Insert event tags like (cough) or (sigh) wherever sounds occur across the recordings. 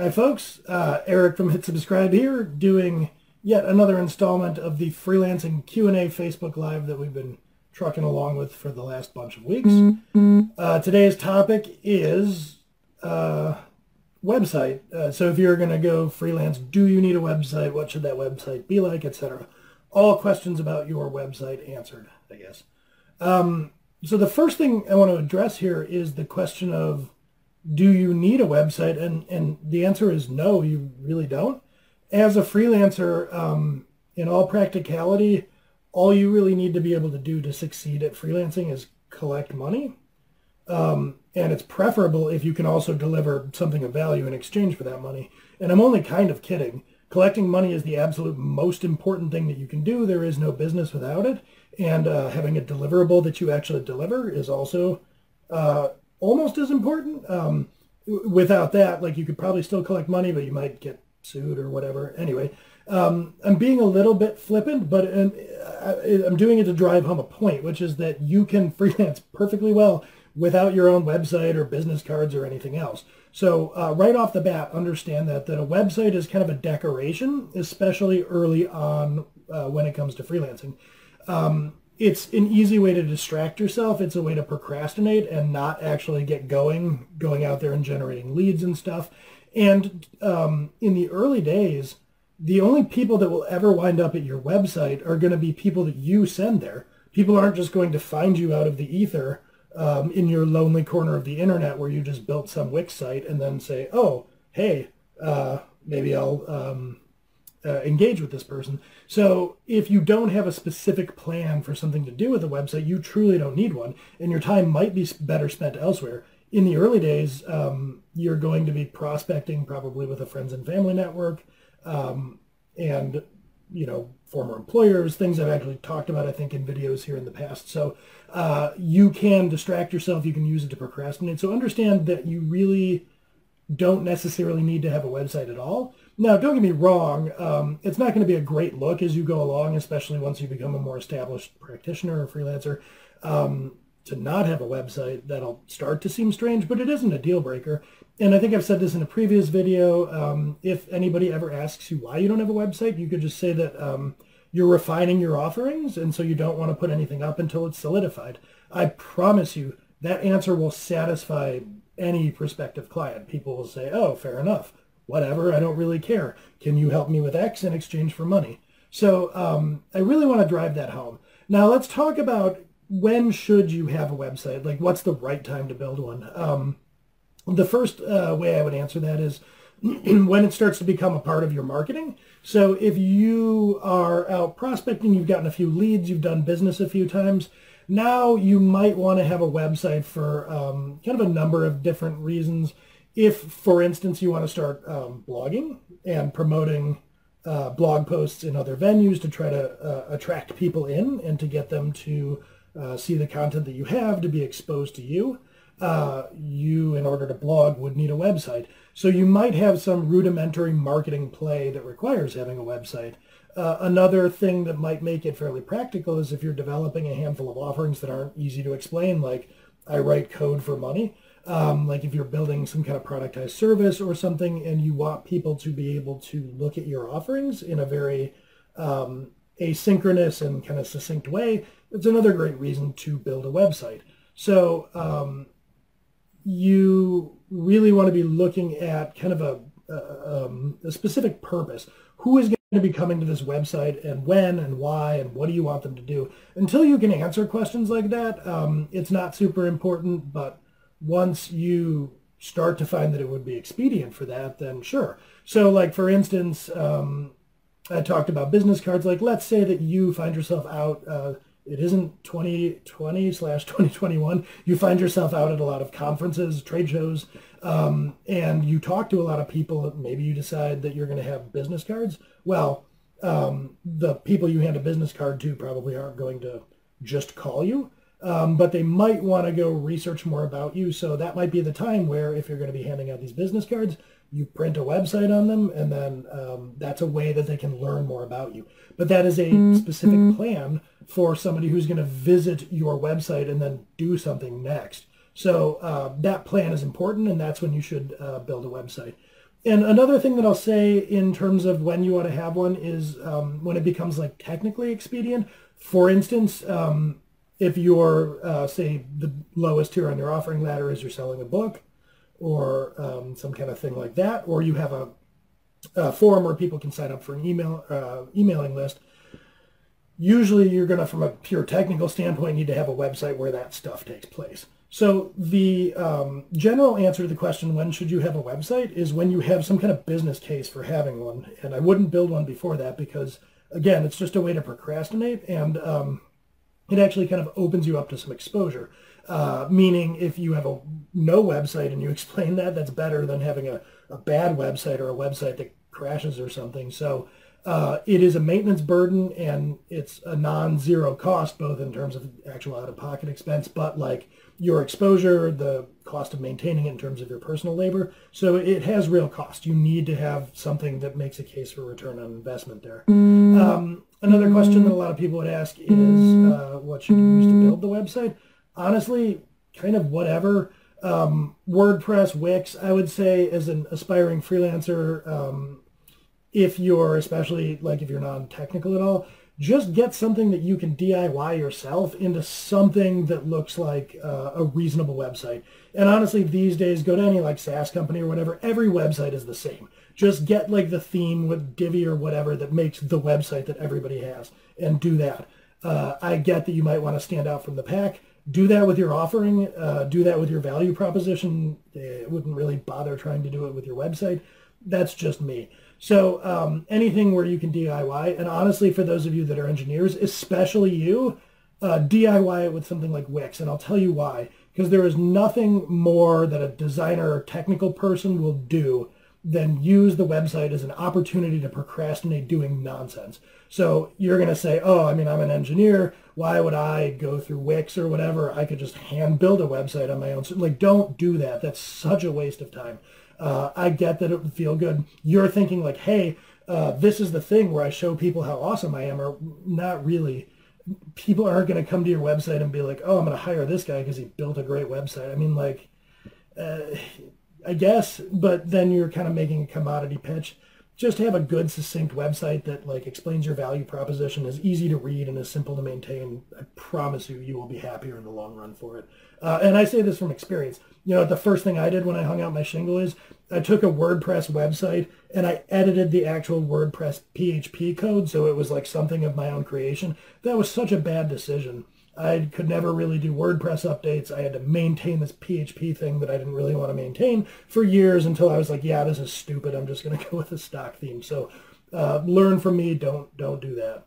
Hi, folks. Uh, Eric from Hit Subscribe here, doing yet another installment of the freelancing Q&A Facebook Live that we've been trucking along with for the last bunch of weeks. Uh, today's topic is uh, website. Uh, so if you're going to go freelance, do you need a website? What should that website be like, etc. All questions about your website answered, I guess. Um, so the first thing I want to address here is the question of do you need a website? And, and the answer is no, you really don't. As a freelancer, um, in all practicality, all you really need to be able to do to succeed at freelancing is collect money. Um, and it's preferable if you can also deliver something of value in exchange for that money. And I'm only kind of kidding. Collecting money is the absolute most important thing that you can do. There is no business without it. And uh, having a deliverable that you actually deliver is also uh, almost as important. Um, without that, like you could probably still collect money, but you might get sued or whatever. Anyway, um, I'm being a little bit flippant, but um, I'm doing it to drive home a point, which is that you can (laughs) freelance perfectly well without your own website or business cards or anything else. So uh, right off the bat, understand that that a website is kind of a decoration, especially early on uh, when it comes to freelancing. Um, it's an easy way to distract yourself. It's a way to procrastinate and not actually get going, going out there and generating leads and stuff. And um, in the early days, the only people that will ever wind up at your website are going to be people that you send there. People aren't just going to find you out of the ether um, in your lonely corner of the internet where you just built some Wix site and then say, oh, hey, uh, maybe I'll um, uh, engage with this person. So if you don't have a specific plan for something to do with a website, you truly don't need one, and your time might be better spent elsewhere. In the early days, um, you're going to be prospecting probably with a friends and family network, um, and you know former employers, things I've actually talked about, I think, in videos here in the past. So uh, you can distract yourself. You can use it to procrastinate. So understand that you really don't necessarily need to have a website at all. Now, don't get me wrong, um, it's not going to be a great look as you go along, especially once you become a more established practitioner or freelancer. Um, to not have a website, that'll start to seem strange, but it isn't a deal breaker. And I think I've said this in a previous video. Um, if anybody ever asks you why you don't have a website, you could just say that um, you're refining your offerings, and so you don't want to put anything up until it's solidified. I promise you that answer will satisfy any prospective client. People will say, oh, fair enough whatever, I don't really care. Can you help me with X in exchange for money? So um, I really want to drive that home. Now let's talk about when should you have a website? Like what's the right time to build one? Um, the first uh, way I would answer that is (clears throat) when it starts to become a part of your marketing. So if you are out prospecting, you've gotten a few leads, you've done business a few times, now you might want to have a website for um, kind of a number of different reasons if, for instance, you want to start um, blogging and promoting uh, blog posts in other venues to try to uh, attract people in and to get them to uh, see the content that you have, to be exposed to you, uh, you, in order to blog, would need a website. So you might have some rudimentary marketing play that requires having a website. Uh, another thing that might make it fairly practical is if you're developing a handful of offerings that aren't easy to explain, like I write code for money um, like if you're building some kind of productized service or something and you want people to be able to look at your offerings in a very um, asynchronous and kind of succinct way, it's another great reason to build a website. So um, you really want to be looking at kind of a, a, um, a specific purpose. Who is going to be coming to this website and when and why and what do you want them to do? Until you can answer questions like that, um, it's not super important, but once you start to find that it would be expedient for that, then sure. So like for instance, um, I talked about business cards. Like let's say that you find yourself out, uh, it isn't 2020 slash 2021. You find yourself out at a lot of conferences, trade shows, um, and you talk to a lot of people. Maybe you decide that you're going to have business cards. Well, um, the people you hand a business card to probably aren't going to just call you um, but they might want to go research more about you. So that might be the time where if you're going to be handing out these business cards, you print a website on them, and then um, that's a way that they can learn more about you. But that is a mm-hmm. specific plan for somebody who's going to visit your website and then do something next. So uh, that plan is important, and that's when you should uh, build a website. and another thing that I'll say in terms of when you ought to have one is um, when it becomes like technically expedient. For instance, um, if you're uh, say the lowest tier on your offering ladder is you're selling a book or um, some kind of thing like that, or you have a, a forum where people can sign up for an email uh, emailing list. Usually, you're going to, from a pure technical standpoint, need to have a website where that stuff takes place. So the um, general answer to the question, when should you have a website, is when you have some kind of business case for having one. And I wouldn't build one before that because, again, it's just a way to procrastinate and um, it actually kind of opens you up to some exposure. Uh, meaning if you have a no website and you (laughs) explain that, that's better than having a, a bad website or a website that crashes or something. So uh, it is a maintenance burden and it's a non-zero cost, both in terms of actual out-of-pocket expense, but like your exposure, the cost of maintaining it in terms of your personal labor. So it has real cost. You need to have something that makes a case for return on investment there. Mm. Um, another question that a lot of people would ask is, uh, what should you use to build the website? Honestly, kind of whatever. Um, WordPress, Wix, I would say as an aspiring freelancer, um, if you're especially like if you're non-technical at all, just get something that you can DIY yourself into something that looks like uh, a reasonable website. And honestly, these days, go to any like SaaS company or whatever, every website is the same. Just get like the theme with Divi or whatever that makes the website that everybody has and do that. Uh, I get that you might want to stand out from the pack. Do that with your offering. Uh, do that with your value proposition. It wouldn't really bother trying to do it with your website. That's just me. So um, anything where you can DIY, and honestly, for those of you that are engineers, especially you, uh, DIY it with something like Wix, and I'll tell you why. Because there is nothing more that a designer or technical person will do than use the website as an opportunity to procrastinate doing nonsense. So you're going to say, oh, I mean, I'm an engineer. Why would I go through Wix or whatever? I could just hand build a website on my own. So, like, don't do that. That's such a waste of time. Uh, I get that it would feel good. You're thinking like, hey, uh, this is the thing where I show people how awesome I am, or not really. People aren't going to come to your website and be like, oh, I'm going to hire this guy because he built a great website. I mean, like, uh, I guess, but then you're kind of making a commodity pitch. Just have a good, succinct website that like explains your value proposition, is easy to read and is simple to maintain. I promise you, you will be happier in the long run for it. Uh, and I say this from experience. You know, the first thing I did when I hung out my shingle is I took a WordPress website and I edited the actual WordPress PHP code so it was like something of my own creation. That was such a bad decision. I could never really do WordPress updates. I had to maintain this PHP thing that I didn't really want to maintain for years until I was like, yeah, this is stupid. I'm just going (laughs) to go with a stock theme. So uh, learn from me. Don't don't do that.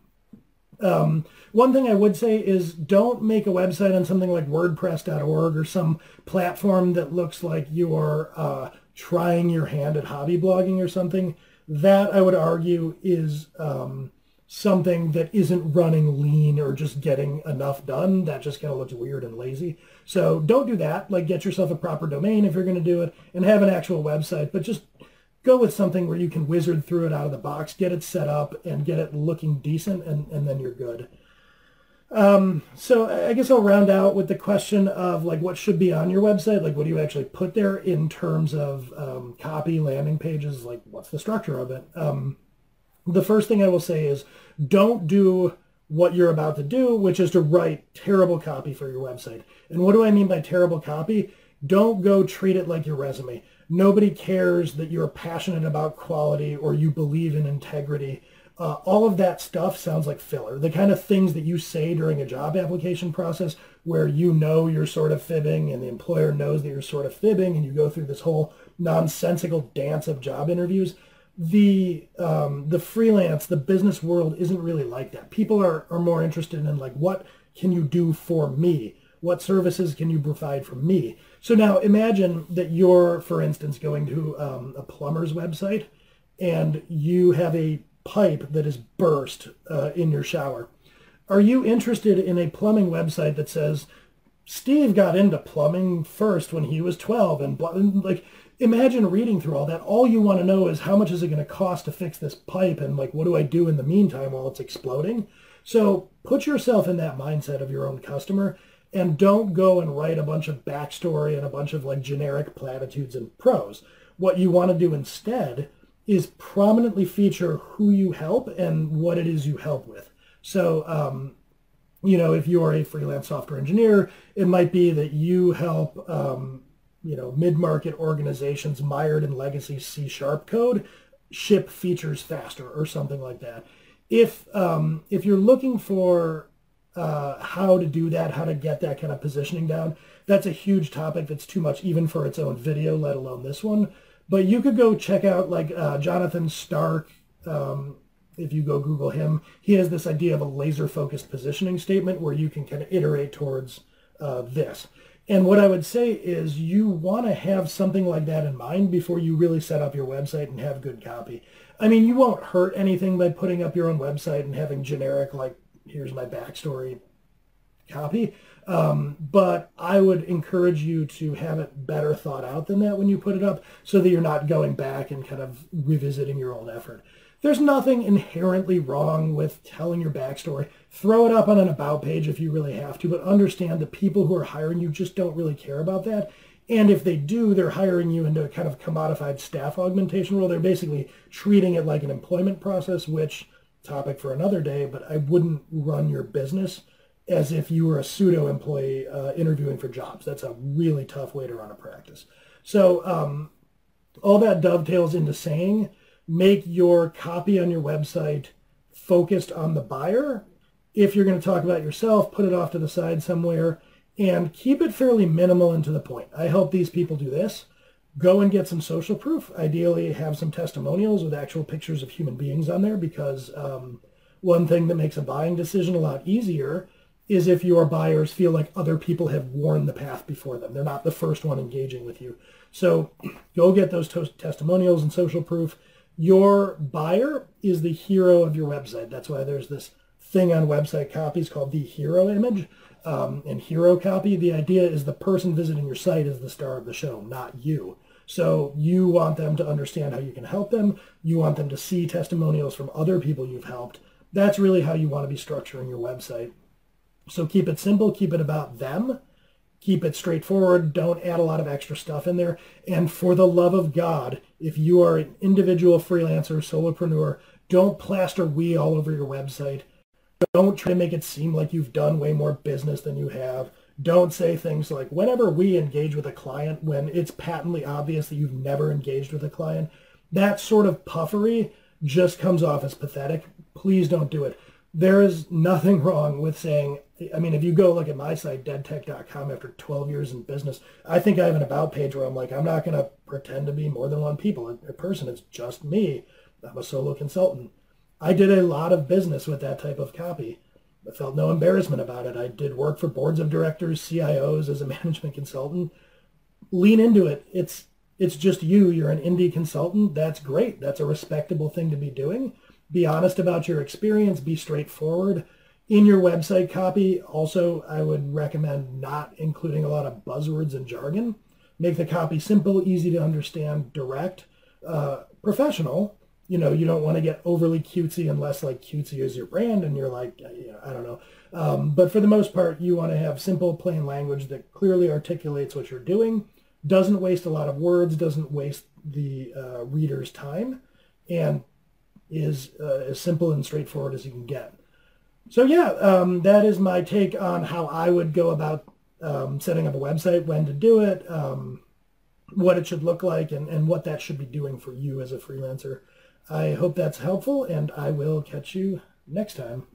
Um, one thing I would say is don't make a website on something like WordPress.org or some platform that looks like you're uh, trying your hand at hobby blogging or something. That I would argue is um, something that isn't running lean or just getting enough done. That just kind of looks weird and lazy. So don't do that. Like get yourself a proper domain if you're going to do it and have an actual website, but just go with something where you can wizard through it out of the box, get it set up, and get it looking decent, and, and then you're good. Um, so I guess I'll round out with the question of like what should be on your website, like what do you actually put there in terms of um, copy, landing pages, like what's the structure of it. Um, the first thing I will say is don't do what you're about to do, which is to write terrible copy for your website. And what do I mean by terrible copy? Don't go treat it like your resume. Nobody cares that you're passionate about quality or you believe in integrity. Uh, all of that stuff sounds like filler. The kind of things that you say during a job application process where you know you're sort of fibbing and the employer knows that you're sort of fibbing and you go through this whole nonsensical dance of job interviews. The um, the freelance, the business world isn't really like that. People are, are more interested in like what can you do for me? What services can you provide for me? So now imagine that you're, for instance, going to um, a plumber's website and you have a pipe that is burst uh, in your shower. Are you interested in a plumbing website that says, Steve got into plumbing first when he was 12 and blah, like imagine reading through all that. All you want to know is how much is it going to cost to fix this pipe and like what do I do in the meantime while it's exploding? So put yourself in that mindset of your own customer and don't go and write a bunch of backstory and a bunch of like generic platitudes and prose. What you want to do instead is prominently feature who you help and what it is you help with. So, um, you know, if you're a freelance software engineer, it might be that you help, um, you know, mid-market organizations mired in legacy C sharp code ship features faster or something like that. If um, if you're looking for uh, how to do that, how to get that kind of positioning down, that's a huge topic that's too much even for its own video, let alone this one. But you could go check out like uh, Jonathan Stark. Um, if you go Google him, he has this idea of a laser focused positioning statement where you can kind of iterate towards uh, this. And what I would say is you want to have something like that in mind before you really set up your website and have good copy. I mean, you won't hurt anything by putting up your own website and having generic, like, here's my backstory copy. Um, but I would encourage you to have it better thought out than that when you put it up so that you're not going back and kind of revisiting your old effort. There's nothing inherently wrong with telling your backstory. Throw it up on an about page if you really have to, but understand the people who are hiring you just don't really care about that. And if they do, they're hiring you into a kind of commodified staff augmentation role. They're basically treating it like an employment process, which topic for another day, but I wouldn't run your business as if you were a pseudo employee uh, interviewing for jobs. That's a really tough way to run a practice. So um, all that dovetails into saying make your copy on your website focused on the buyer. If you're going to talk about yourself, put it off to the side somewhere and keep it fairly minimal and to the point. I help these people do this. Go and get some social proof. Ideally, have some testimonials with actual pictures of human beings on there because um, one thing that makes a buying decision a lot easier is if your buyers feel like other people have worn the path before them. They're not the first one engaging with you. So go get those testimonials and social proof your buyer is the hero of your website. That's why there's this thing on website copies called the hero image um, and hero copy. The idea is the person visiting your site is the star of the show, not you. So you want them to understand how you can help them. You want them to see testimonials from other people you've helped. That's really how you want to be structuring your website. So keep it simple, keep it about them keep it straightforward. Don't add a lot of extra stuff in there. And for the love of God, if you are an individual freelancer, solopreneur, don't plaster we all over your website. Don't try to make it seem like you've done way more business than you have. Don't say things like, whenever we engage with a client, when it's patently obvious that you've never engaged with a client, that sort of puffery just comes off as pathetic. Please don't do it. There is nothing (laughs) wrong with saying, I mean, if you go look at my site, daedtech.com, after 12 years in business, I think I have an about page where I'm like, I'm not going to pretend to be more than one people, a person. It's just me. I'm a solo consultant. I did a lot of business with that type of copy. I felt no embarrassment about it. I did work for boards of directors, CIOs as a (laughs) management consultant. Lean into it. It's it's just you. You're an indie consultant. That's great. That's a respectable thing to be doing. Be honest about your experience. Be straightforward in your website copy, also, I would recommend not including a lot of buzzwords and jargon. Make the copy simple, easy to understand, direct, uh, professional. You know, you don't want to get overly cutesy unless like cutesy is your brand and you're like, I don't know. Um, but for the most part, you want to have simple, plain language that clearly articulates what you're doing, doesn't waste a lot of words, doesn't waste the uh, reader's time, and is uh, as simple and straightforward as you can get. So yeah, um, that is my take on how I would go about um, setting up a website, when to do it, um, what it should look like, and, and what that should be doing for you as a freelancer. I hope that's helpful, and I will catch you next time.